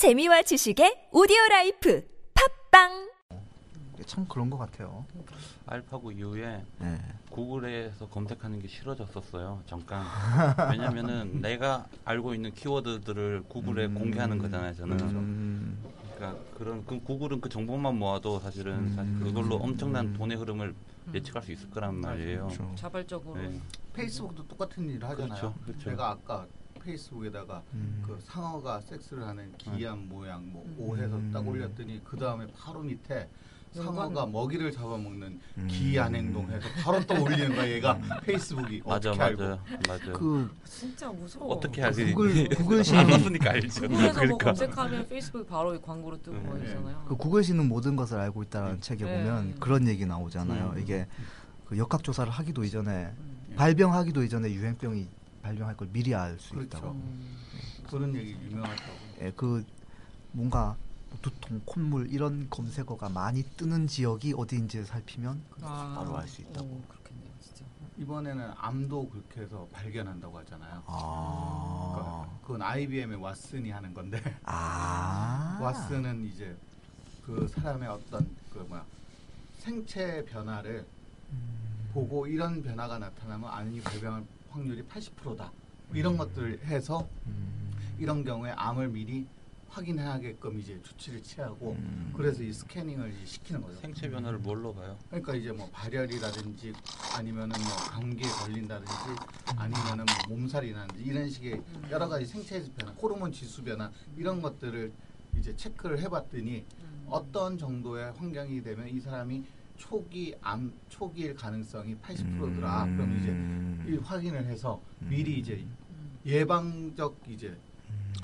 재미와 지식의 오디오 life 팟빵 참 그런 것 같아요. 알파고 이후에 네. 구글에서 검색하는 게 싫어졌었어요. 잠깐. 왜냐면은 내가 알고 있는 키워드들을 구글에 음. 공개하는 거잖아요. 저는. 음, 그러니까 그런 그 구글은 그 정보만 모아도 사실은 음. 사실 그걸로 엄청난 돈의 흐름을 예측할 수 있을 거란 말이에요. 그렇죠. 자발적으로 네. 페이스북도 똑같은 일을 하잖아요. 그렇죠, 그렇죠. 제가 아까 페이스북에다가 음. 그 상어가 섹스를 하는 기이한 모양 뭐 음. 오해서 딱 올렸더니 그 다음에 바로 밑에 상어가. 먹이를 잡아먹는 음. 기이한 행동해서 바로 또 올리는 거야 얘가 페이스북이 맞아, 어떻게 알고 맞아요. 그 진짜 무서워. 어떻게 알지? 구글 구글 봤으니까 알죠. 구글에서 뭐 그러니까. 검색하면 페이스북 바로 광고로 뜨고 뭐 음. 이러잖아요. 그 구글 씨는 모든 것을 알고 있다는 책에 네. 보면 그런 얘기 나오잖아요. 음. 이게 그 역학 조사를 하기도 이전에 음. 발병하기도 이전에 유행병이 발병할 걸 미리 알 수 그렇죠. 있다고. 음. 그런 얘기 유명하다고. 예, 그 뭔가 두통, 콧물 이런 검색어가 많이 뜨는 지역이 어디인지 살피면 아, 바로 알 수 있다고. 오, 그렇겠네요, 진짜. 이번에는 암도 그렇게 해서 발견한다고 하잖아요. 아, 그러니까 그건 IBM의 왓슨이 하는 건데 아, 왓슨은 이제 그 사람의 어떤 그 뭐야 생체 변화를 음. 보고 이런 변화가 나타나면 암이 발병할 확률이 80%다. 이런 것들을 해서 음. 이런 경우에 암을 미리 확인하게끔 이제 조치를 취하고 음. 그래서 이 스캐닝을 이제 시키는 거죠. 생체 변화를 뭘로 봐요? 그러니까 이제 뭐 발열이라든지 아니면은 뭐 감기에 걸린다든지 아니면은 뭐 몸살이 나든지 이런 식의 여러 가지 생체 변화, 호르몬 지수 변화 이런 것들을 이제 체크를 해봤더니 음. 어떤 정도의 환경이 되면 이 사람이 초기 암 초기일 가능성이 80%더라. 음. 그럼 이제 이 확인을 해서 미리 이제 음. 예방적 이제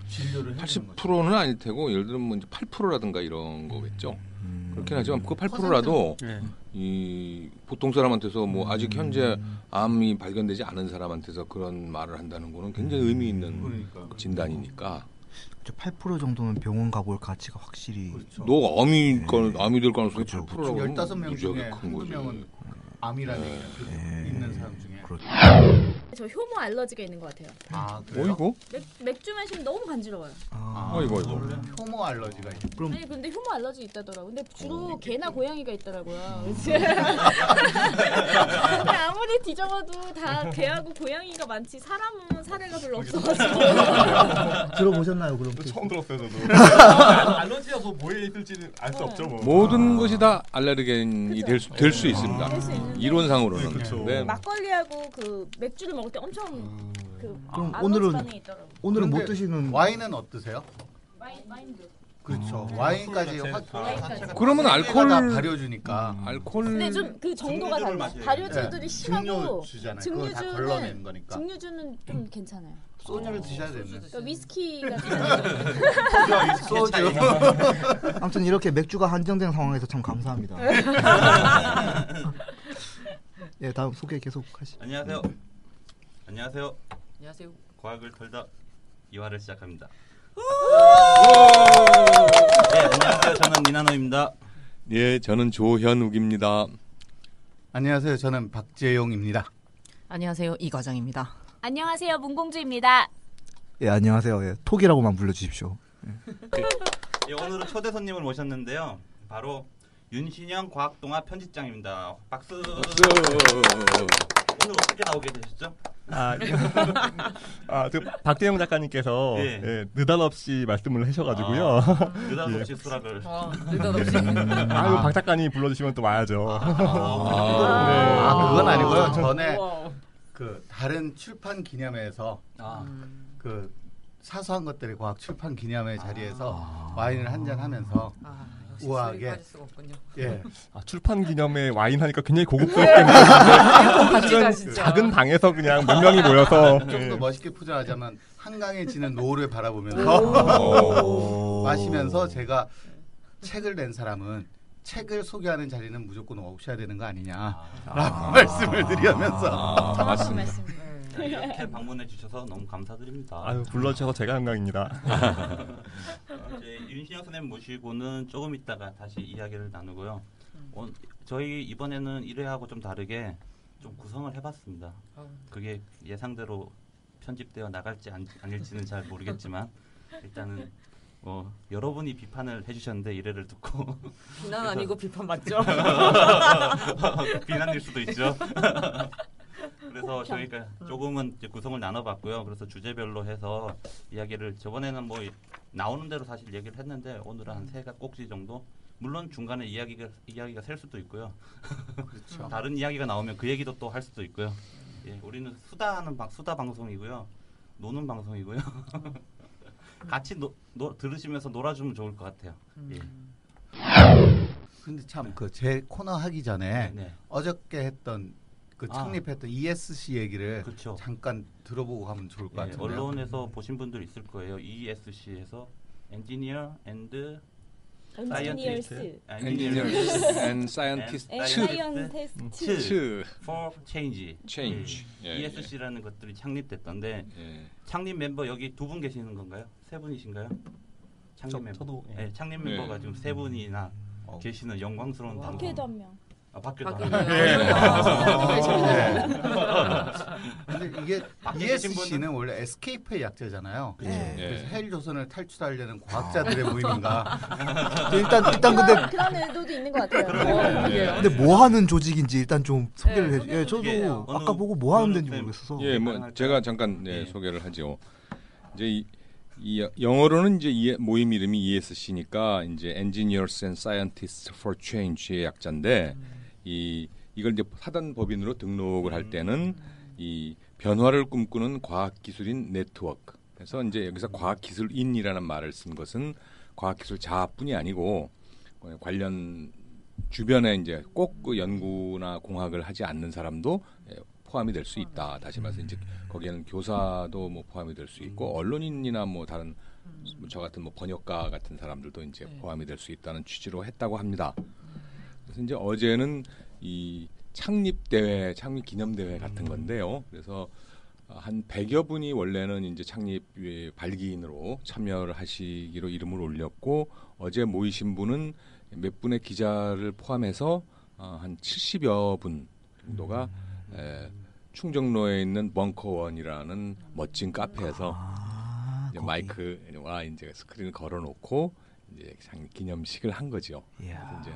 진료를 해주는 거죠. 80%는 아닐 테고 예를 들면 뭐 이제 8%라든가 이런 거겠죠. 음. 그렇긴 하지만 그 8%라도 네. 이 보통 사람한테서 음. 뭐 아직 현재 암이 발견되지 않은 사람한테서 그런 말을 한다는 거는 굉장히 의미 있는 그러니까 진단이니까. 8% 정도면 병원 가볼 가치가 확실히 그렇죠. 너 암이 네. 건 암이 될 가능성이 그렇죠. 8%라고 하면 15명 무지하게 중에 큰 한두 거지. 명은 암이라는 네. 얘기가 그 네. 있는 사람 중에 그렇죠. 저 효모 알러지가 있는 것 같아요. 아 그래요? 어이구? 맥, 맥주 마시면 너무 간지러워요. 아, 어이구, 어이구. 원래 효모 알러지가 있 그럼 아니 근데 효모 알러지 있다더라고. 근데 주로 어, 개나 고양이가 있더라고요. 음. 그치? 아무리 뒤져봐도 다 개하고 고양이가 많지 사람은 사례가 별로 없어가지고. 들어보셨나요? 그럼 처음 들었어요 저도 알러지가 뭐 뭐에 있을지는 알 수 없죠 뭐 모든 것이 다 알레르겐이 그죠. 될수될수 있습니다. 될수 있는데 이론상으로는. 네. 근데 막걸리하고 그 맥주를 먹을 때 엄청 그 그럼 오늘은- 반응이 있더라고. 오늘은 못 그런데 드시는 와인은 어떠세요? 마인 마인드. 그렇죠. 음. 와인까지 술확 와인까지. 그러면 알코올 다 발효주니까 알코올 근데 좀그 정도가 증류주를 달라. 마셔야 발효제들이 네, 심하고 증류주잖아요. 그거 다 걸러내는 거니까. 증류주는 좀 괜찮아요. 소주를 드셔야 되는. 그러니까 위스키가 소주. 아무튼 이렇게 맥주가 한정된 상황에서 참 감사합니다. 예, 다음 소개 계속 하시. 안녕하세요. 안녕하세요. 안녕하세요. 과학을 털다 2화를 시작합니다. 네, 안녕하세요. 저는 니나노입니다. 예, 저는 조현욱입니다. 안녕하세요. 저는 박재용입니다. 안녕하세요. 이 과장입니다. 안녕하세요 문공주입니다. 예, 안녕하세요. 예, 톡이라고만 불러 주십시오. 예, 오늘은 초대 손님을 모셨는데요. 바로 윤신영 과학동아 편집장입니다. 박수. 오늘 어떻게 나오게 되셨죠? 아, 아, 그 박재용 작가님께서 예. 예, 느닷없이 말씀을 하셔가지고요. 아, 느닷없이 수락을. 아, 느닷없이. 아, 이거 박 작가님 불러주시면 또 와야죠. 아, 아, 그건 아니고요. 전에 와우. 그 다른 출판 기념회에서 아, 음. 그 사소한 것들의 과학 출판 기념회 자리에서 와인을 한 잔 하면서 아, 우아하게. 예. 아, 출판 기념회 와인 하니까 굉장히 사실은 진짜. 작은 방에서 그냥 몇 명이 모여서 좀 예. 더 멋있게 포장하자면 한강에 지는 노을을 바라보면서 오. 마시면서 제가 책을 낸 사람은 책을 소개하는 자리는 무조건 오셔야 되는 거 아니냐라고 말씀을 드리면서 아, 맞습니다. 자, 이렇게 방문해 주셔서 너무 감사드립니다. 아유 불러주셔서 제가 영광입니다. 어, 이제 윤신영 선생님 모시고는 조금 있다가 다시 이야기를 나누고요. 어, 저희 이번에는 1회하고 좀 다르게 좀 구성을 해봤습니다. 아우. 그게 예상대로 편집되어 나갈지 안, 아닐지는 잘 모르겠지만 일단은 어, 여러분이 비판을 해주셨는데 이래를 듣고 비난 아니고 비판 맞죠? 비난일 수도 있죠. 그래서 저희가 조금은 이제 구성을 나눠봤고요. 그래서 주제별로 해서 이야기를 저번에는 뭐 나오는 대로 사실 얘기를 했는데 오늘은 한 세 꼭지 정도. 물론 중간에 이야기가 이야기가 셀 수도 있고요. 그렇죠. 다른 이야기가 나오면 그 얘기도 또 할 수도 있고요. 예, 우리는 수다하는 방 수다 방송이고요. 노는 방송이고요. 같이 노, 노, 들으시면서 놀아주면 좋을 것 같아요. 예. 근데 참 그 제 코너 하기 전에 네. 어저께 했던 그 아. 창립했던 ESC 얘기를 그렇죠. 잠깐 들어보고 가면 좋을 것 예, 같은데요. 언론에서 보신 분들 있을 거예요. ESC에서 engineer and engineers Engineers and Scientists 에, scien- scientist for Change. change. 예, ESC라는 것들이 창립됐던데 예. 창립 멤버 여기 두 분 계시는 건가요? 세 분이신가요? 창립 저- 멤버. 저도, 예. 네, 창립 멤버가 네. 지금 세 분이나 어. 계시는 영광스러운 방송. 한 명. 아, 밖에도 밖에 한 명. 근데 이게 계신 ESC는 원래 에스케이프의 약자잖아요. 예. 그래서 헬 조선을 탈출하려는 과학자들의 모임인가. 일단 일단 근데 그런, 그런 의도도 있는 것 같아요. 근데 뭐 하는 조직인지 일단 좀 소개를 네, 해. 예, 저도 어느- 아까 보고 뭐 하는 데인지 쌤- 모르겠어서. 예, 뭐? 제가 잠깐 네, 예. 소개를 하죠. 이제 이, 이 여- 영어로는 이제 이 모임 이름이 ESC니까 이제 Engineers and Scientists for Change의 약자인데 이 이걸 이제 사단 법인으로 등록을 할 때는 이 변화를 꿈꾸는 과학 기술인 네트워크. 그래서 이제 여기서 과학 기술인이라는 말을 쓴 것은 과학 기술 자뿐이 아니고 어, 관련 주변에 이제 꼭 그 연구나 공학을 하지 않는 사람도 예, 포함이 될 수 있다. 다시 말해서 이제 거기에는 교사도 뭐 포함이 될 수 있고 언론인이나 뭐 다른 뭐저 같은 뭐 번역가 같은 사람들도 이제 포함이 될 수 있다는 취지로 했다고 합니다. 그래서 이제 어제는 이 창립 대회, 창립 기념 대회 같은 건데요. 그래서 한 100여 분이 원래는 이제 창립 예, 발기인으로 참여를 하시기로 이름을 올렸고 어제 모이신 분은 몇 분의 기자를 포함해서 어, 한 70여 분 정도가 에, 충정로에 있는 벙커원이라는 멋진 카페에서 아, 이제. 마이크와 이제 스크린을 걸어놓고 이제 기념식을 한 거죠. 이야. 이제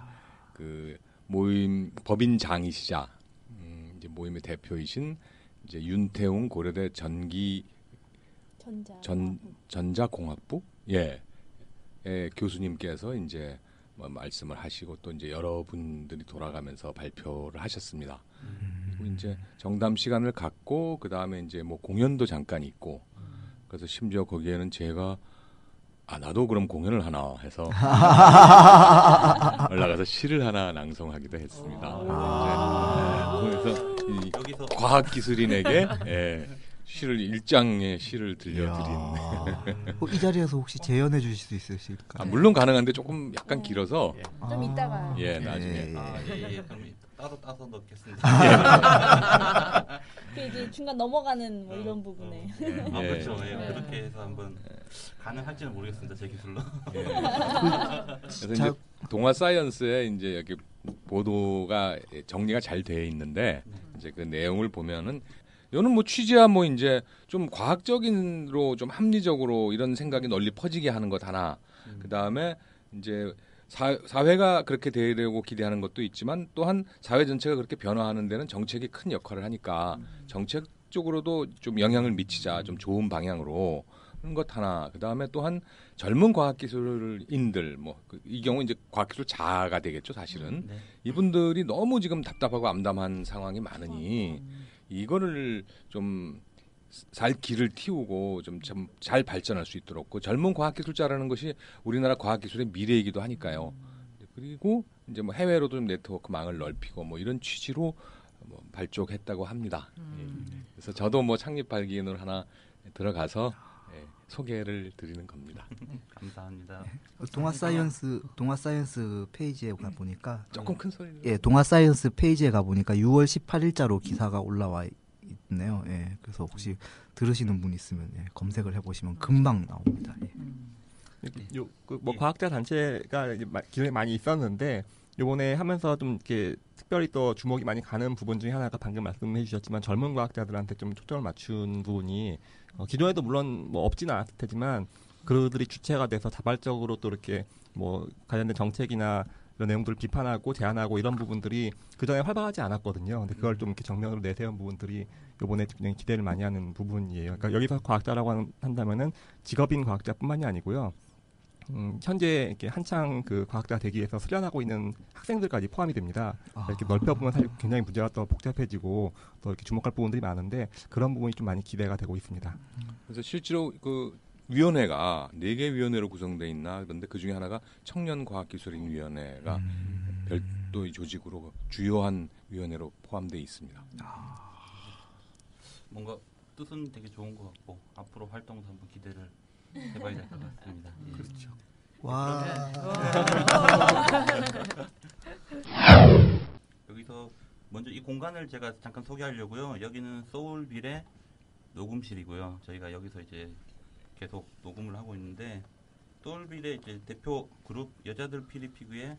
그 모임 법인장이시자 음, 이제 모임의 대표이신 이제 윤태웅 고려대 전기 전자. 전 전자공학부 예, 예 교수님께서 이제 뭐 말씀을 하시고 또 이제 여러분들이 돌아가면서 발표를 하셨습니다. 그리고 이제 정담 시간을 갖고 그 다음에 이제 뭐 공연도 잠깐 있고 그래서 심지어 거기에는 제가 아 나도 그럼 공연을 하나 해서 올라가서 시를 하나 낭송하기도 했습니다. 아. 네. 그래서 이 여기서 과학기술인에게 예, 시를 일장의 시를 들려드린. 어, 이 자리에서 혹시 재연해 주실 수 있으실까요? 아, 물론 가능한데 조금 약간 길어서 좀 이따가. 예 나중에 예, 예. 아, 예, 예. 따로 따서 넣겠습니다. 그 이제 중간 넘어가는 뭐 이런 부분에. 예. 아, 예. 그렇죠. 예. 네. 그렇게 해서 한번 가능할지는 모르겠습니다. 제 기술로. 예. 그래서 이제 동아 사이언스에 이제 여기 보도가 정리가 잘 돼 있는데 이제 그 내용을 보면은 이거는 뭐 취지야 뭐 이제 좀 과학적인로 좀 합리적으로 이런 생각이 널리 퍼지게 하는 것 하나 그 다음에 이제 사, 사회가 그렇게 되려고 기대하는 것도 있지만 또한 사회 전체가 그렇게 변화하는 데는 정책이 큰 역할을 하니까 정책적으로도 좀 영향을 미치자 좀 좋은 방향으로 그런 것 하나. 그 다음에 또한 젊은 과학기술인들 뭐 이 경우 이제 과학기술 자가 되겠죠 사실은. 네. 이분들이 너무 지금 답답하고 암담한 상황이 많으니 이거를 좀 잘 길을 튀우고 좀 잘 발전할 수 있도록 그 젊은 과학기술자라는 것이 우리나라 과학기술의 미래이기도 하니까요. 그리고 이제 뭐 해외로도 좀 네트워크 망을 넓히고 뭐 이런 취지로 뭐 발족했다고 합니다. 예. 그래서 저도 뭐 창립 발기인으로 하나 들어가서 예, 소개를 드리는 겁니다. 감사합니다. 동아 사이언스 동아 사이언스 페이지에 가 보니까 조금 큰 소리. 예, 동아 사이언스 페이지에 가 보니까 6월 18일자로 기사가 올라와 있네요. 예. 그래서 혹시 들으시는 분 있으면 예, 검색을 해 보시면 금방 나옵니다. 예. 요 그 뭐 과학자 단체가 이제 마- 기존에 많이 있었는데 요번에 하면서 좀 이렇게 특별히 또 주목이 많이 가는 부분 중에 하나가 방금 말씀해 주셨지만 젊은 과학자들한테 좀 초점을 맞춘 부분이 어, 기존에도 물론 뭐 없지는 않았을 테지만 그들이 주체가 돼서 자발적으로 또 이렇게 뭐 관련된 정책이나 이런 내용들을 비판하고 제안하고 이런 부분들이 그 전에 활발하지 않았거든요. 근데 그걸 좀 이렇게 정면으로 내세운 부분들이 이번에 굉장히 기대를 많이 하는 부분이에요. 그러니까 여기서 과학자라고 한- 한다면은 직업인 과학자뿐만이 아니고요. 음, 현재 이렇게 한창 그 과학자 대기에서 수련하고 있는 학생들까지 포함이 됩니다. 아. 이렇게 넓혀 보면 사실 굉장히 문제가 더 복잡해지고 더 이렇게 주목할 부분들이 많은데 그런 부분이 좀 많이 기대가 되고 있습니다. 그래서 실제로 그 위원회가 네 개 위원회로 구성돼 있나 그런데 그 중에 하나가 청년과학기술인위원회가 음. 별도의 조직으로 주요한 위원회로 포함돼 있습니다. 뭔가 뜻은 되게 좋은 것 같고 앞으로 활동도 한번 기대를 해봐야 될 것 같습니다. 예. 그렇죠. 와. 여기서 먼저 이 공간을 제가 잠깐 소개하려고요. 여기는 소울빌의 녹음실이고요. 저희가 여기서 이제 계속 녹음을 하고 있는데 소울빌의 이제 대표 그룹 여자들 피리피그의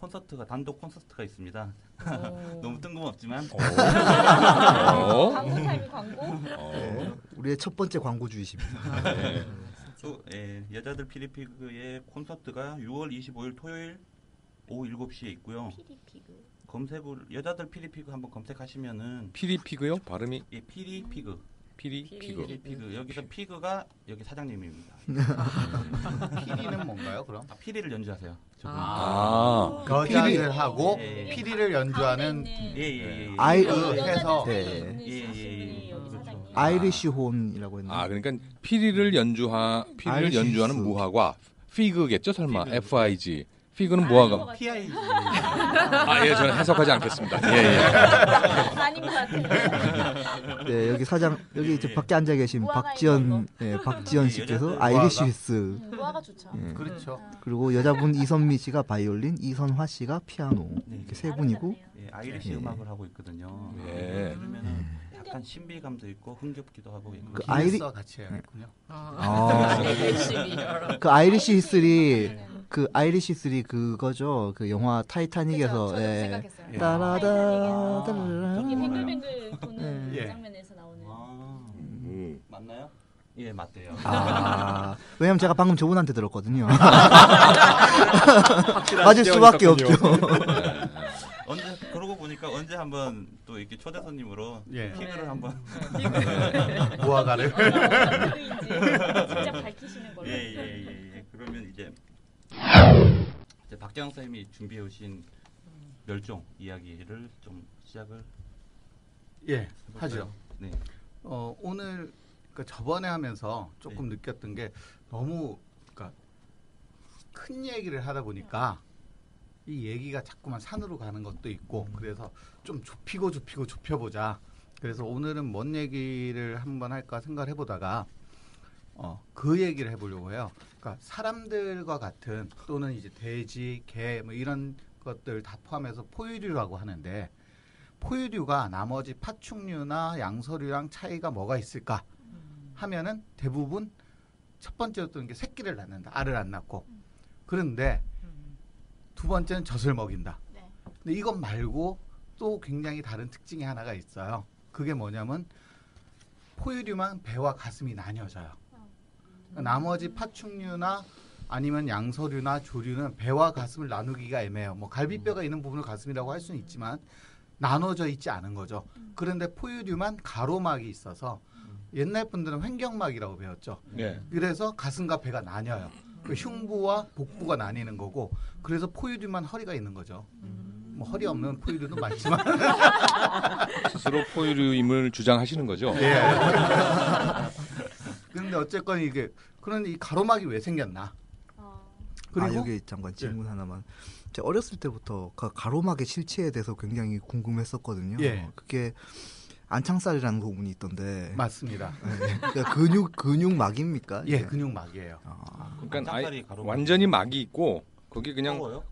콘서트가 단독 콘서트가 있습니다. 너무 뜬금없지만 어? 광고 타임 광고. 어. 우리의 첫 번째 광고주이십니다. 네. 또 예, 여자들 피리피그의 콘서트가 6월 25일 토요일 오후 7시에 있고요. 피리피그. 검색을 여자들 피리피그 한번 검색하시면은 피리피그요? 발음이 예, 피리피그 피리 피그. 피리피그 여기서 피그가 여기 사장님입니다. 피리는 뭔가요, 그럼? 아, 피리를 연주하세요. 저분. 아. 예, 예. 피리를 연주하는 예, 예, 예. 아이- 그 해서 네. 예, 예, 예. 여기 그렇죠. 사장님. 아이리시 혼이라고 했나? 아 그러니까 피리를 연주하 피리를 아이리시 연주하는. 무화과 피그겠죠 설마 피그. F I G 피그는 무화과 PIG. 아예 저는 해석하지 않겠습니다 예 예 아닌 것 같아요. 네, 여기 사장 여기 이제 밖에 앉아 계신 무화과 박지연 예, 박지연 씨께서 여자들 아이리시 무화과. 히스 음, 무화과 좋죠. 예. 그렇죠. 그리고 여자분 이선미 씨가 바이올린, 이선화 씨가 피아노 네. 이렇게 세 분이고 예, 아이리시 예. 음악을 하고 있거든요. 예. 그러면은 약간 신비감도 있고 흥겹기도 하고. 그 아이리- 같이 해야겠군요. 아, 열심히. 그 Irish whistle이 그 Irish whistle이 그거죠. 그 영화 타이타닉에서 예. 생각했어요. 예. 따라다 아, 따라라. 이게 뱅글뱅글 도는 예. 그 장면에서 나오는. 아, 음. 맞나요? 예, 맞대요. 아, 왜냐면 제가 방금 저분한테 들었거든요. 맞을 수밖에 없죠. 보니까 언제 한번 또 이렇게 초대 손님으로 예. fig를 한번 무화과를. 직접 밝히시는 걸로. 예예예 예, 예. 그러면 이제 이제 박재영 선생님이 준비해 오신 멸종 이야기를 좀 시작을 예, 해볼까요? 하죠. 네. 어, 오늘 그 저번에 하면서 조금 느꼈던 게 너무 그러니까 큰 얘기를 하다 보니까 이 얘기가 자꾸만 산으로 가는 것도 있고 그래서 좀 좁히고 좁히고 좁혀보자. 그래서 오늘은 뭔 얘기를 한번 할까 생각을 해보다가 어, 그 얘기를 해보려고 해요. 그러니까 사람들과 같은 또는 이제 돼지, 개 뭐 이런 것들 다 포함해서 포유류라고 하는데 포유류가 나머지 파충류나 양서류랑 차이가 뭐가 있을까 하면은 대부분 첫 번째로 뜨는 게 새끼를 낳는다. 알을 안 낳고. 그런데 두 번째는 젖을 먹인다. 네. 근데 이것 말고 또 굉장히 다른 특징이 하나가 있어요. 그게 뭐냐면 포유류만 배와 가슴이 나뉘어져요. 그러니까 나머지 파충류나 아니면 양서류나 조류는 배와 가슴을 나누기가 애매해요. 뭐 갈비뼈가 있는 부분을 가슴이라고 할 수는 있지만 나눠져 있지 않은 거죠. 그런데 포유류만 가로막이 있어서 옛날 분들은 횡격막이라고 배웠죠. 예. 그래서 가슴과 배가 나뉘어요. 그 흉부와 복부가 나뉘는 거고 그래서 포유류만 허리가 있는 거죠. 뭐 허리 없는 포유류도 많지만 스스로 포유류임을 주장하시는 거죠. 예. 그런데 어쨌건 이게 그런 이 가로막이 왜 생겼나? 어, 그리고 아 여기 잠깐 질문 하나만. 제가 어렸을 때부터 그 가로막의 실체에 대해서 굉장히 궁금했었거든요. 예. 그게 안창살이라는 부분이 있던데. 맞습니다. 예. 그러니까 근육 근육막입니까? 예? 근육막이에요. 그러니까 아예 가로막이. 완전히 막이 있고 거기 그냥? 호,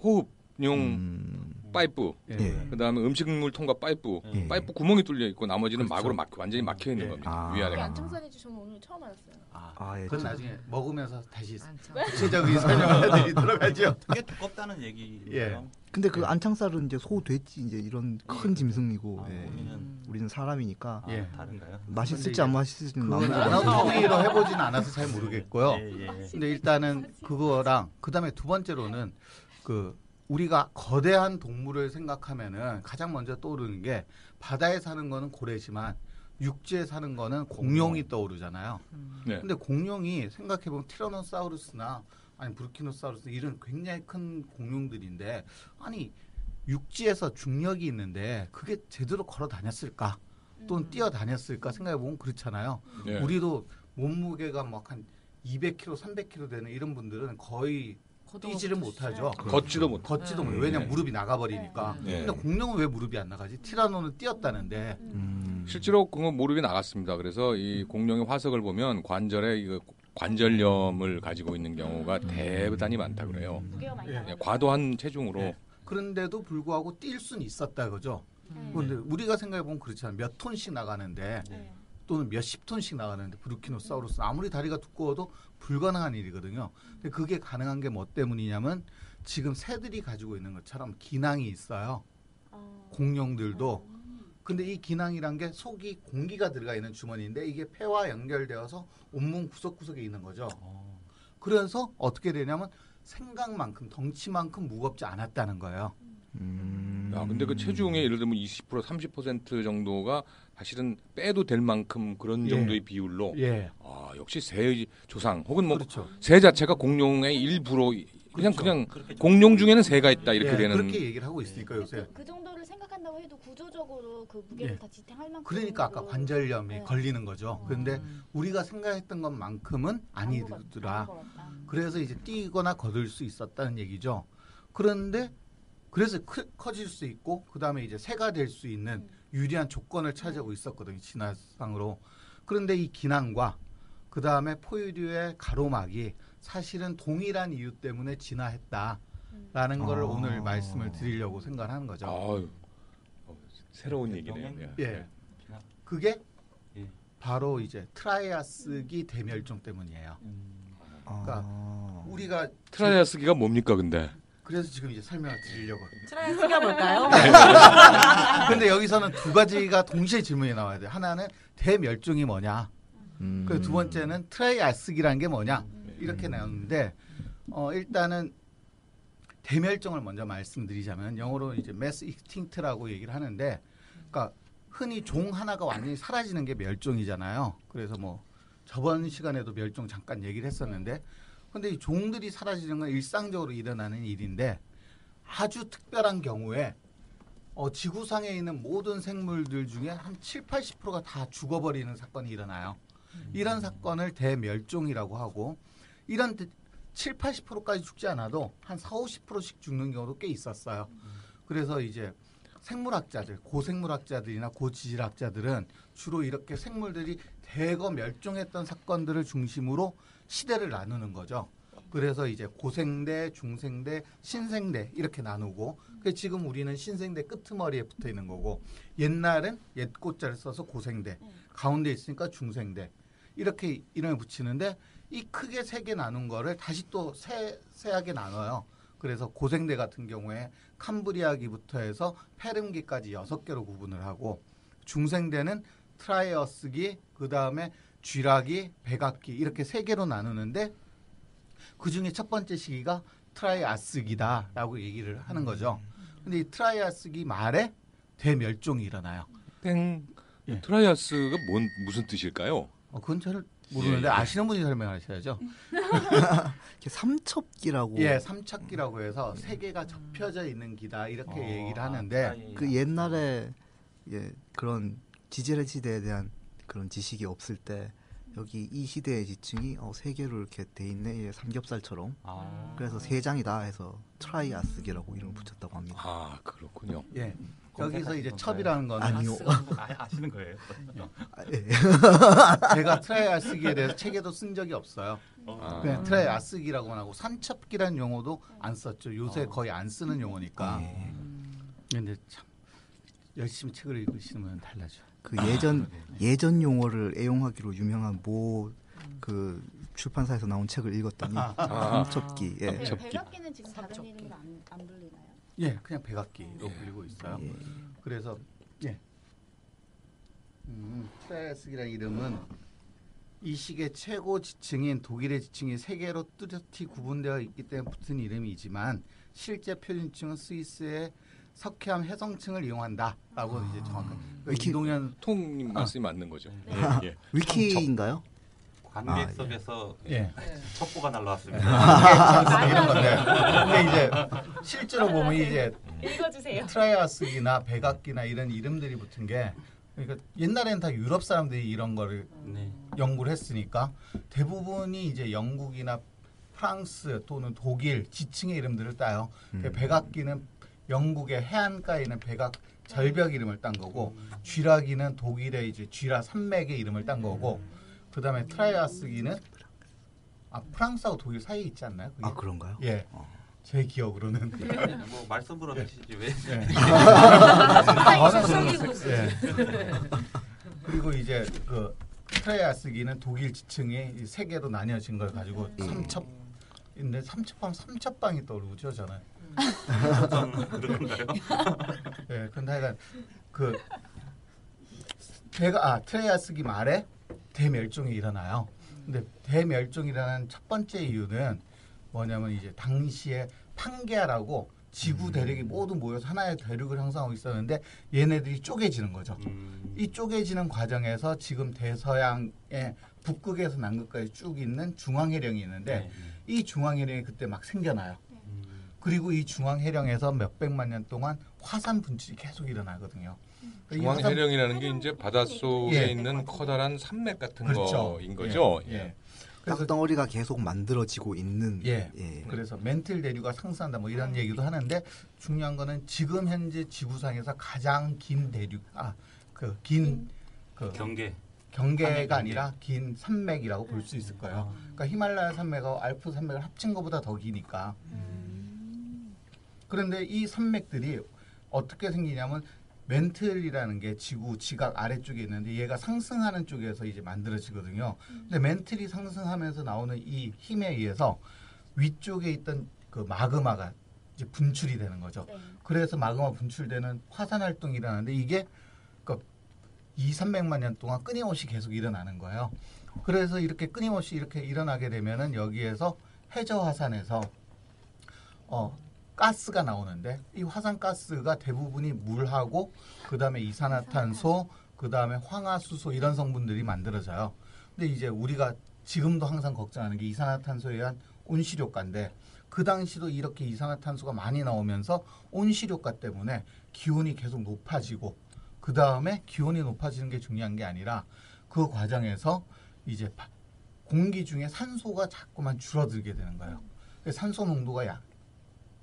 호흡용 음, 파이프, 예. 그다음에 음식물 통과 파이프, 예. 파이프 구멍이 뚫려 있고 나머지는 그렇죠. 막으로 막 완전히 막혀 있는 예. 겁니다. 아. 위아래가. 안창살이지 저는 오늘 처음 알았어요. 아, 아, 예. 그건 저- 나중에 먹으면서 다시. 구체적인 설명을 해드리도록 하죠. 되게 두껍다는 얘기예요. 근데 그 안창살은 이제 소, 돼지 이제 이런 큰 짐승이고 아, 예. 우리는 우리는 사람이니까 아, 예. 다른가요? 맛있을지 안 맛있을지는. anatomy로 해보진 않아서 잘 모르겠고요. 예, 예. 근데 일단은 그거랑 그 다음에 두 번째로는 그 우리가 거대한 동물을 생각하면은 가장 먼저 떠오르는 게 바다에 사는 거는 고래지만 육지에 사는 거는 공룡이 떠오르잖아요. 네. 근데 공룡이 생각해 보면 티라노사우루스나 아니 브루키노사우루스 이런 굉장히 큰 공룡들인데 아니 육지에서 중력이 있는데 그게 제대로 걸어 다녔을까 또는 뛰어 다녔을까 생각해 보면 그렇잖아요. 네. 우리도 몸무게가 막 한 200kg, 300kg 되는 이런 분들은 거의 뛰지를 못하죠. 걷지도 못. 걷지도 네. 못해요. 왜냐 면 무릎이 나가버리니까. 네. 근데 공룡은 왜 무릎이 안 나가지? 티라노는 뛰었다는데. 음. 실제로 그거 무릎이 나갔습니다. 그래서 이 공룡의 화석을 보면 관절에 이거 관절염을 가지고 있는 경우가 대단히 많다 그래요. 많이 예. 과도한 체중으로 네. 그런데도 불구하고 뛸 수는 있었다 그죠? 음. 그런데 우리가 생각해 보면 그렇잖아요. 몇 톤씩 나가는데 네. 또는 몇십 톤씩 나가는데 브루키노사우루스 아무리 다리가 두꺼워도 불가능한 일이거든요. 근데 그게 가능한 게 뭐 때문이냐면 지금 새들이 가지고 있는 것처럼 기낭이 있어요. 어. 공룡들도. 근데 이 기낭이란 게 속이 공기가 들어가 있는 주머니인데 이게 폐와 연결되어서 온몸 구석구석에 있는 거죠. 어, 그래서 어떻게 되냐면 생각만큼 덩치만큼 무겁지 않았다는 거예요. 음. 야, 근데 그 체중의 예를 들면 20% 30% 정도가 사실은 빼도 될 만큼 그런 예. 정도의 비율로 예. 아, 역시 새의 조상 혹은 뭐 그렇죠. 새 자체가 공룡의 일부로 그냥 그렇죠. 그냥 공룡 중에는 새가 있다 이렇게 예, 되는 그렇게 얘기를 하고 있으니까 근데 요새. 그, 그 정도를 생각한다고 해도 구조적으로 그 무게를 예. 다 지탱할 만큼 그러니까 아까 관절염이 네. 걸리는 거죠. 그런데 우리가 생각했던 것만큼은 아니더라. 그래서 이제 뛰거나 거들 수 있었다는 얘기죠. 그런데 그래서 크, 커질 수 있고 그 다음에 이제 새가 될 수 있는 유리한 조건을 차지하고 있었거든요. 진화상으로. 그런데 이 기낭과 그 다음에 포유류의 가로막이 사실은 동일한 이유 때문에 진화했다라는 걸 아. 오늘 말씀을 드리려고 생각하는 거죠. 아유, 어, 새로운 얘기네요. 예. 예. 그게 예. 바로 이제 트라이아스기 대멸종 때문이에요. 음, 그러니까 아. 우리가 트라이아스기가 뭡니까 근데? 그래서 지금 이제 설명을 드리려고. 트라이 숙여볼까요? 근데 여기서는 두 가지가 동시에 질문이 나와야 돼요. 하나는 대멸종이 뭐냐. 음. 그리고 두 번째는 트라이아스기라는 게 뭐냐. 이렇게 나오는데 어, 일단은 대멸종을 먼저 말씀드리자면 영어로 이제 mass extinct라고 얘기를 하는데 그러니까 흔히 종 하나가 완전히 사라지는 게 멸종이잖아요. 그래서 뭐 저번 시간에도 멸종 잠깐 얘기를 했었는데 근데 이 종들이 사라지는 건 일상적으로 일어나는 일인데 아주 특별한 경우에 어, 지구상에 있는 모든 생물들 중에 한 7, 80%가 다 죽어버리는 사건이 일어나요. 이런 사건을 대멸종이라고 하고 이런 7, 80%까지 죽지 않아도 한 4, 50%씩 죽는 경우도 꽤 있었어요. 그래서 이제 생물학자들, 고생물학자들이나 고지질학자들은 주로 이렇게 생물들이 대거 멸종했던 사건들을 중심으로 시대를 나누는 거죠. 그래서 이제 고생대, 중생대, 신생대 이렇게 나누고 그 지금 우리는 신생대 끄트머리에 붙어 있는 거고 옛날엔 옛 꽃자를 써서 고생대, 가운데 있으니까 중생대 이렇게 이름을 붙이는데 이 크게 세 개 나눈 거를 다시 또 세, 세하게 나눠요. 그래서 고생대 같은 경우에 캄브리아기부터 해서 페름기까지 여섯 개로 구분을 하고 중생대는 트라이어스기, 그 다음에 쥐라기, 백악기 이렇게 세 개로 나누는데 그 중에 첫 번째 시기가 트라이아스기다라고 얘기를 하는 거죠. 근데 이 트라이아스기 말에 대멸종이 일어나요. 땡. 예. 트라이아스가 뭔 무슨 뜻일까요? 어, 그건 잘 모르는데 예, 예. 아시는 분이 설명하셔야죠. 이렇게 삼첩기라고 예, 삼첩기라고 해서 세 개가 접혀져 있는 기다 이렇게 어, 얘기를 아, 하는데 트라이- 그 옛날에 예, 그런 지질의 시대에 대한 그런 지식이 없을 때 여기 이 시대의 지층이 어, 세 개로 이렇게 돼 있네 예, 삼겹살처럼 아, 그래서 세 장이다 해서 트라이아스기라고 이름을 붙였다고 합니다. 아 그렇군요. 예. 여기서 이제 첩이라는 거는 아니요. 아, 아시는 거예요? 아, 예. 제가 트라이아스기에 대해서 책에도 쓴 적이 없어요. 아. 그냥 트라이아스기라고만 하고 삼첩기라는 용어도 안 썼죠. 요새 어. 거의 안 쓰는 용어니까. 예. 근데 참 열심히 책을 읽으시면 달라져. 그 예전 예전 용어를 애용하기로 유명한 모 그 출판사에서 나온 책을 읽었더니 아. 삼첩기 예. 배- 접기. 백악기는 지금 다른. 이름으로 안? 예, 그냥 백악기로 불리고 있어요. 예. 그래서 예. 음, 트라이아스기라는 이름은 이 시기의 최고 지층인 독일의 지층이 세 개로 뚜렷이 구분되어 있기 때문에 붙은 이름이지만 실제 표준층은 스위스의 석회암 해성층을 이용한다라고 이제 정확한 그러니까 위키- 이동현 통님 말씀이 맞는 거죠. 네. 예. 위키인가요? 관객 아, 예. 예. 첩보가 날라왔습니다. 이런 건데 근데 이제 실제로 보면 이제 읽어주세요. 트라이아스기나 백악기나 이런 이름들이 붙은 게 그러니까 옛날에는 다 유럽 사람들이 이런 거를 네. 연구를 했으니까 대부분이 이제 영국이나 프랑스 또는 독일 지층의 이름들을 따요. 음. 그 백악기는 영국의 해안가에 있는 백악 절벽 이름을 딴 거고 쥐라기는 독일의 이제 쥐라 산맥의 이름을 딴 거고 그 다음에 트라이아스기는 아 프랑스하고 독일 사이에 있지 않나요? 그게? 아 그런가요? 예. 제 기억으로는 뭐 말씀으로 하시지 왜? 예. 속이고 예. 그리고 이제 그 트라이아스기는 독일 지층이 이세 개로 나뉘어진 걸 가지고 예. 삼첩인데 삼첩하면 삼첩방이 떠오르죠 저는. 그런가요? 예, 근데 하여간 그 배가 아 트레이아스기 말에 대멸종이 일어나요. 근데 대멸종이라는 첫 번째 이유는 뭐냐면 이제 당시에 판게아라고 지구 대륙이 모두 모여서 하나의 대륙을 형성하고 있었는데 얘네들이 쪼개지는 거죠. 음, 이 쪼개지는 과정에서 지금 대서양의 북극에서 남극까지 쭉 있는 중앙해령이 있는데 네. 이 중앙해령이 그때 막 생겨나요. 음, 그리고 이 중앙해령에서 몇백만 년 동안 화산 분출이 계속 일어나거든요. 이 화산- 중앙 해령이라는 게 이제 바닷속에 예. 있는 커다란 산맥 같은 그렇죠. 거인 거죠. 예. 예. 그래서 땅덩어리가 계속 만들어지고 있는 예. 예. 그래서 멘틀 대류가 상승한다 뭐 이런 얘기도 하는데 중요한 거는 지금 현재 지구상에서 가장 긴 대륙 아그긴 그 경계. 경계가. 아니라 긴 산맥이라고 볼 수 있을 거예요. 그러니까 히말라야 산맥하고 알프 산맥을 합친 것보다 더 기니까. 그런데 이 산맥들이 어떻게 생기냐면 멘틀이라는 게 지구 지각 아래쪽에 있는데 얘가 상승하는 쪽에서 이제 만들어지거든요. 근데 멘틀이 상승하면서 나오는 이 힘에 의해서 위쪽에 있던 그 마그마가 이제 분출이 되는 거죠. 네. 그래서 마그마 분출되는 화산 활동이 일어나는데 이게 그 2, 300만 년 동안 끊임없이 계속 일어나는 거예요. 그래서 이렇게 끊임없이 이렇게 일어나게 되면은 여기에서 해저 화산에서 어 가스가 나오는데 이 화산 가스가 대부분이 물하고 그다음에 이산화탄소, 그다음에 황화수소 이런 성분들이 만들어져요. 근데 이제 우리가 지금도 항상 걱정하는 게 이산화탄소에 의한 온실효과인데 그 당시도 이렇게 이산화탄소가 많이 나오면서 온실효과 때문에 기온이 계속 높아지고 그 다음에 기온이 높아지는 게 중요한 게 아니라 그 과정에서 이제 바- 공기 중에 산소가 자꾸만 줄어들게 되는 거예요. 산소 농도가 약,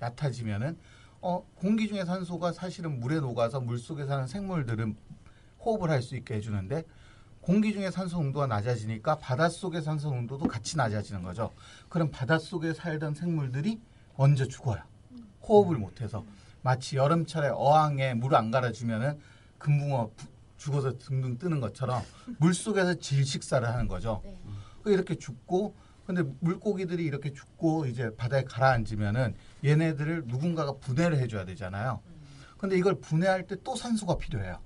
얕아지면은 어, 공기 중에 산소가 사실은 물에 녹아서 물 속에 사는 생물들은 호흡을 할 수 있게 해주는데 공기 중에 산소 농도가 낮아지니까 바닷속의 산소 농도도 같이 낮아지는 거죠. 그럼 바닷속에 살던 생물들이 먼저 죽어요. 호흡을 못해서 마치 여름철에 어항에 물 안 갈아주면은 금붕어 부- 죽어서 둥둥 뜨는 것처럼 물 속에서 질식사를 하는 거죠. 네. 그 이렇게 죽고 근데 물고기들이 이렇게 죽고 이제 바다에 가라앉으면은 얘네들을 누군가가 분해를 해줘야 되잖아요. 근데 이걸 분해할 때 또 산소가 필요해요.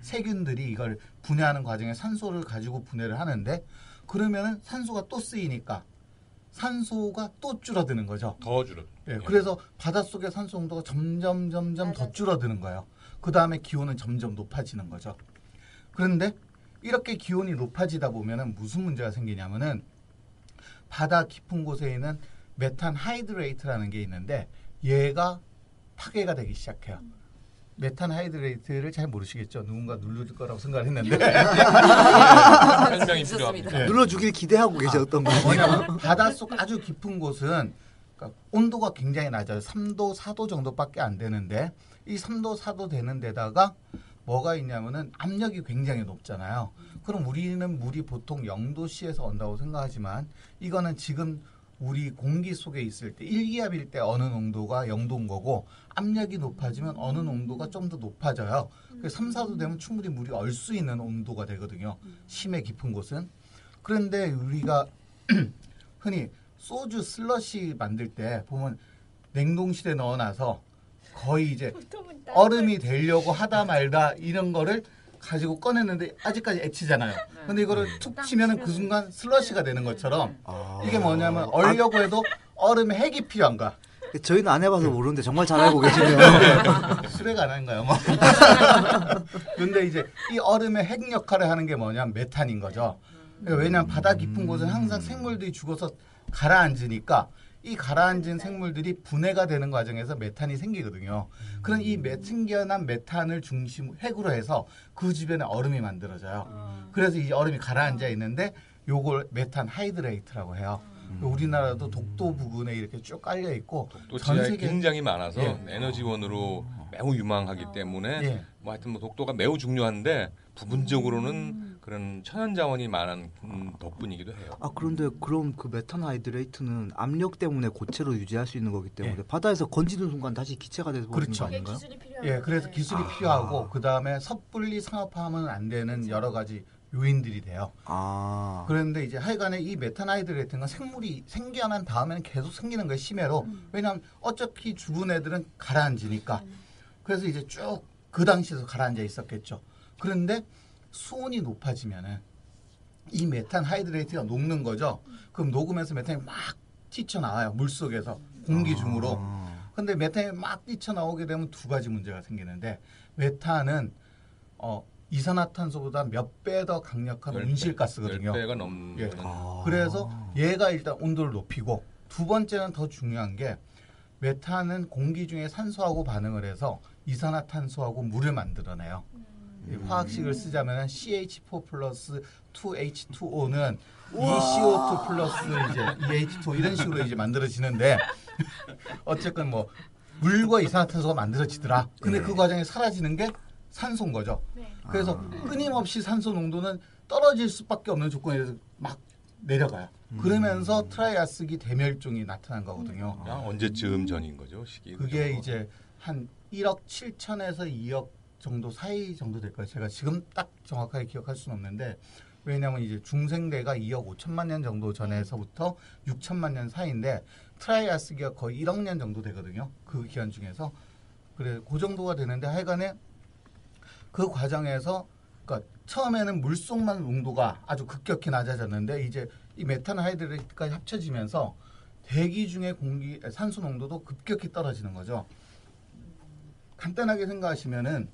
세균들이 이걸 분해하는 과정에 산소를 가지고 분해를 하는데 그러면은 산소가 또 쓰이니까 산소가 또 줄어드는 거죠. 더 줄어. 예, 그래서 바닷속의 산소 농도가 점점 점점 더. 줄어드는 거예요. 그 다음에 기온은 점점 높아지는 거죠. 그런데 이렇게 기온이 높아지다 보면은 무슨 문제가 생기냐면은 바다 깊은 곳에 있는 메탄 hydrate라는 게 있는데 얘가 파괴가 되기 시작해요. 메탄 hydrate를 잘 모르시겠죠? 누군가 누를 거라고 생각을 했는데 설명이 필요합니다. 예. 눌러주길 기대하고 계셨던 거예요. 뭐냐면 바닷속 아주 깊은 곳은 그러니까 온도가 굉장히 낮아요. 3도, 4도 정도밖에 안 되는데 이 3도, 4도 되는 데다가 뭐가 있냐면은 압력이 굉장히 높잖아요. 그럼 우리는 물이 보통 0도씨에서 온다고 생각하지만 이거는 지금 우리 공기 속에 있을 때 일기압일 때 어느 농도가 0도인 거고 압력이 높아지면 어느 농도가 좀 더 높아져요. 그래서 3, 4도 되면 충분히 물이 얼 수 있는 온도가 되거든요. 심해 깊은 곳은. 그런데 우리가 흔히 소주 슬러시 만들 때 보면 냉동실에 넣어놔서 거의 이제 얼음이 되려고 하다 말다 이런 거를 가지고 꺼냈는데 아직까지 애치잖아요. 근데 이거를 툭 치면은 그 순간 슬러시가 되는 것처럼 아. 이게 뭐냐면 얼려고 해도 얼음에 핵이 필요한가? 저희는 안 해봐서 모르는데 정말 잘 알고 계시네요. 수레가 안 한가요, 뭐? 근데 이제 이 얼음의 핵 역할을 하는 게 뭐냐면 메탄인 거죠. 그러니까 왜냐하면 바다 깊은 곳은 항상 생물들이 죽어서 가라앉으니까 이 가라앉은 생물들이 분해가 되는 과정에서 메탄이 생기거든요. 그런 이 메, 생겨난 메탄을 중심 핵으로 해서 그 주변에 얼음이 만들어져요. 그래서 이 얼음이 가라앉아 있는데 요걸 메탄 hydrate라고 해요. 우리나라도 독도 부근에 이렇게 쭉 깔려 있고 또 전 세계 굉장히 많아서 예. 에너지원으로 매우 유망하기 때문에 예. 뭐 하여튼 뭐 독도가 매우 중요한데 부분적으로는 그런 천연 자원이 많은 음, 덕분이기도 해요. 아 그런데 그럼 그 메탄 hydrate는 압력 때문에 고체로 유지할 수 있는 거기 때문에 예. 바다에서 건지는 순간 다시 기체가 돼서 버리는 그렇죠. 거 그게 아닌가요? 기술이 필요한 예, 그래서. 기술이 아하. 필요하고 그 다음에 섣불리 상업화하면 안 되는 여러 가지 요인들이 돼요. 아 그런데 이제 하여간에 이 메탄 hydrate가 생물이 생겨난 다음에는 계속 생기는 거예요 심해로. 왜냐하면 어차피 죽은 애들은 가라앉으니까. 그래서 이제 쭉 그 당시에도 가라앉아 있었겠죠. 그런데 수온이 높아지면은 이 메탄 hydrate가 녹는 거죠. 그럼 녹으면서 메탄이 막 튀쳐나와요 물 속에서 공기 중으로. 아. 근데 메탄이 막 뛰쳐나오게 되면 두 가지 문제가 생기는데 메탄은 어, 이산화탄소보다 몇 배 더 강력한 열 배, 온실가스거든요. 10배가 넘는 예. 아. 그래서 얘가 일단 온도를 높이고 두 번째는 더 중요한 게 메탄은 공기 중에 산소하고 반응을 해서 이산화탄소하고 물을 만들어내요. 이 화학식을 쓰자면 CH4 플러스 2H2O는 ECO2 플러스 이제 EH2 이런 식으로 이제 만들어지는데 어쨌건 뭐 물과 이산화탄소가 만들어지더라. 근데 그 과정에 사라지는 게 산소인 거죠. 네. 그래서 끊임없이 산소 농도는 떨어질 수밖에 없는 조건에서 막 내려가요. 그러면서 트라이아스기 대멸종이 나타난 거거든요. 그냥 언제쯤 전인 거죠 시기. 그게 이제 한 1억 7천에서 2억 정도 사이 정도 될 거예요. 제가 지금 딱 정확하게 기억할 수는 없는데 왜냐하면 이제 중생대가 2억 5천만 년 정도 전에서부터 6천만 년 사이인데 트라이아스기가 거의 1억 년 정도 되거든요. 그 기간 중에서 그래 그 정도가 되는데 하여간에 그 과정에서 그러니까 처음에는 물속만 농도가 아주 급격히 낮아졌는데 이제 이 메탄 hydrate까지 합쳐지면서 대기 중의 공기 산소 농도도 급격히 떨어지는 거죠. 간단하게 생각하시면은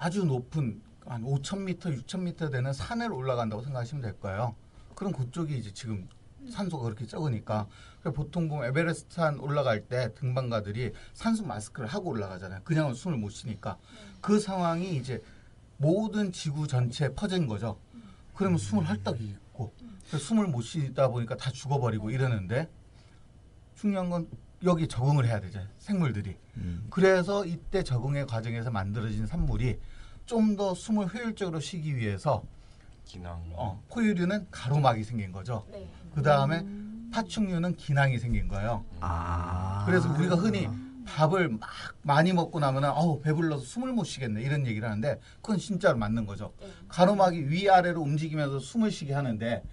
아주 높은 한 5,000m, 6,000m 되는 산을 올라간다고 생각하시면 될 거예요. 그럼 그쪽이 이제 지금 산소가 그렇게 적으니까 보통 보면 에베레스트 산 올라갈 때 등반가들이 산소 마스크를 하고 올라가잖아요. 그냥은 숨을 못 쉬니까 그 상황이 이제 모든 지구 전체에 퍼진 거죠. 그러면 숨을 헐떡 있고 숨을 못 쉬다 보니까 다 죽어버리고 이러는데 중요한 건 여기 적응을 해야 되죠 생물들이. 음. 그래서 이때 적응의 과정에서 만들어진 산물이 좀 더 숨을 효율적으로 쉬기 위해서 기낭. 어, 포유류는 가로막이 생긴 거죠. 네. 그 다음에 파충류는 기낭이 생긴 거예요. 아. 그래서 우리가 흔히 밥을 막 많이 먹고 나면 어우 배불러서 숨을 못 쉬겠네 이런 얘기를 하는데 그건 진짜로 맞는 거죠. 가로막이 위아래로 움직이면서 숨을 쉬게 하는데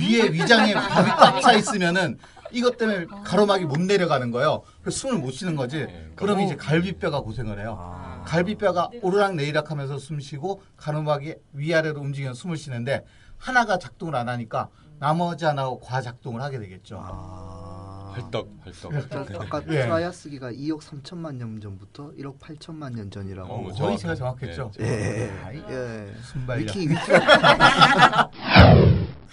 위에 위장에 밥이 꽉 차 있으면은 이것 때문에 가로막이 못 내려가는 거예요. 그래서 숨을 못 쉬는 거지. 네. 그러면 이제 갈비뼈가 고생을 해요. 아. 갈비뼈가 오르락 내리락 하면서 숨 쉬고 가로막이 위아래로 움직이면서 숨을 쉬는데 하나가 작동을 안 하니까 나머지 하나가 과작동을 하게 되겠죠. 아. 헐떡 헐떡. 아까 예. 트라이아스기가 2억 3천만 년 전부터 1억 8천만 년 전이라고. 어, 뭐 거의. 제가 정확했죠. 네, 예. 아이, 예. 순발력. 위키 위키가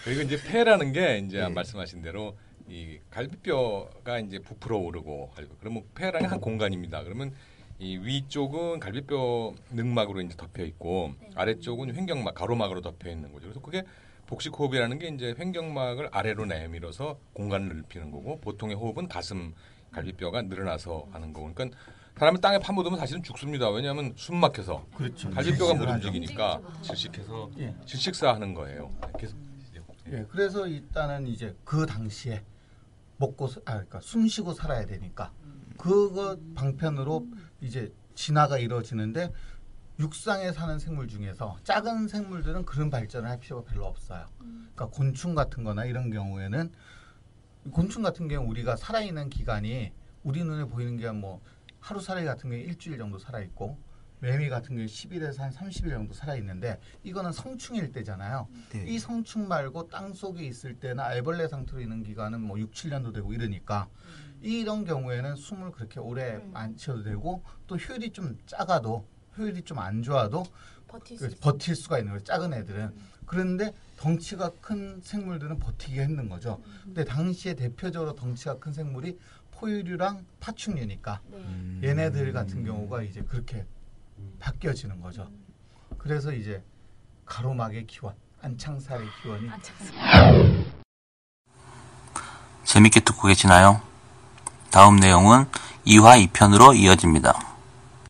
그리고 이제 폐라는 게 이제 예. 말씀하신 대로 이 갈비뼈가 이제 부풀어 오르고 그러면 폐라는 한 공간입니다. 그러면 이 위쪽은 갈비뼈 늑막으로 이제 덮여 있고 아래쪽은 횡격막 가로막으로 덮여 있는 거죠. 그래서 그게 복식 호흡이라는 게 이제 횡격막을 아래로 내밀어서 공간을 넓히는 거고 보통의 호흡은 가슴 갈비뼈가 늘어나서 하는 거고 그러니까 사람이 땅에 파묻으면 사실은 죽습니다. 왜냐하면 숨 막혀서 그렇죠. 갈비뼈가 못. 움직이니까 질식해서 예. 질식사 하는 거예요. 계속 예, 그래서 일단은 이제 그 당시에 먹고 사- 아 그러니까 숨 쉬고 살아야 되니까 그거 방편으로 이제 진화가 이루어지는데 육상에 사는 생물 중에서 작은 생물들은 그런 발전을 할 필요가 별로 없어요. 그러니까 곤충 같은 거나 이런 경우에는 곤충 같은 경우 우리가 살아있는 기간이 우리 눈에 보이는 게 뭐 하루살이 같은 경우에 일주일 정도 살아있고 매미 같은 경우에 10일에서 한 30일 정도 살아있는데 이거는 성충일 때잖아요. 네. 이 성충 말고 땅 속에 있을 때나 애벌레 상태로 있는 기간은 뭐 6, 7년도 되고 이러니까 이런 경우에는 숨을 그렇게 오래 안 쉬어도 되고 또 효율이 좀 작아도 효율이 좀 안 좋아도 버틸 그 수. 버틸 수가 있는 거예요. 작은 애들은. 그런데 덩치가 큰 생물들은 버티기 힘든 거죠. 근데 당시에 대표적으로 덩치가 큰 생물이 포유류랑 파충류니까 네. 음. 얘네들 같은 경우가 이제 그렇게 바뀌어지는 거죠. 그래서 이제 가로막의 기원, 안창살의 기원이. 재밌게 듣고 계시나요? 다음 내용은 2화 2편으로 이어집니다.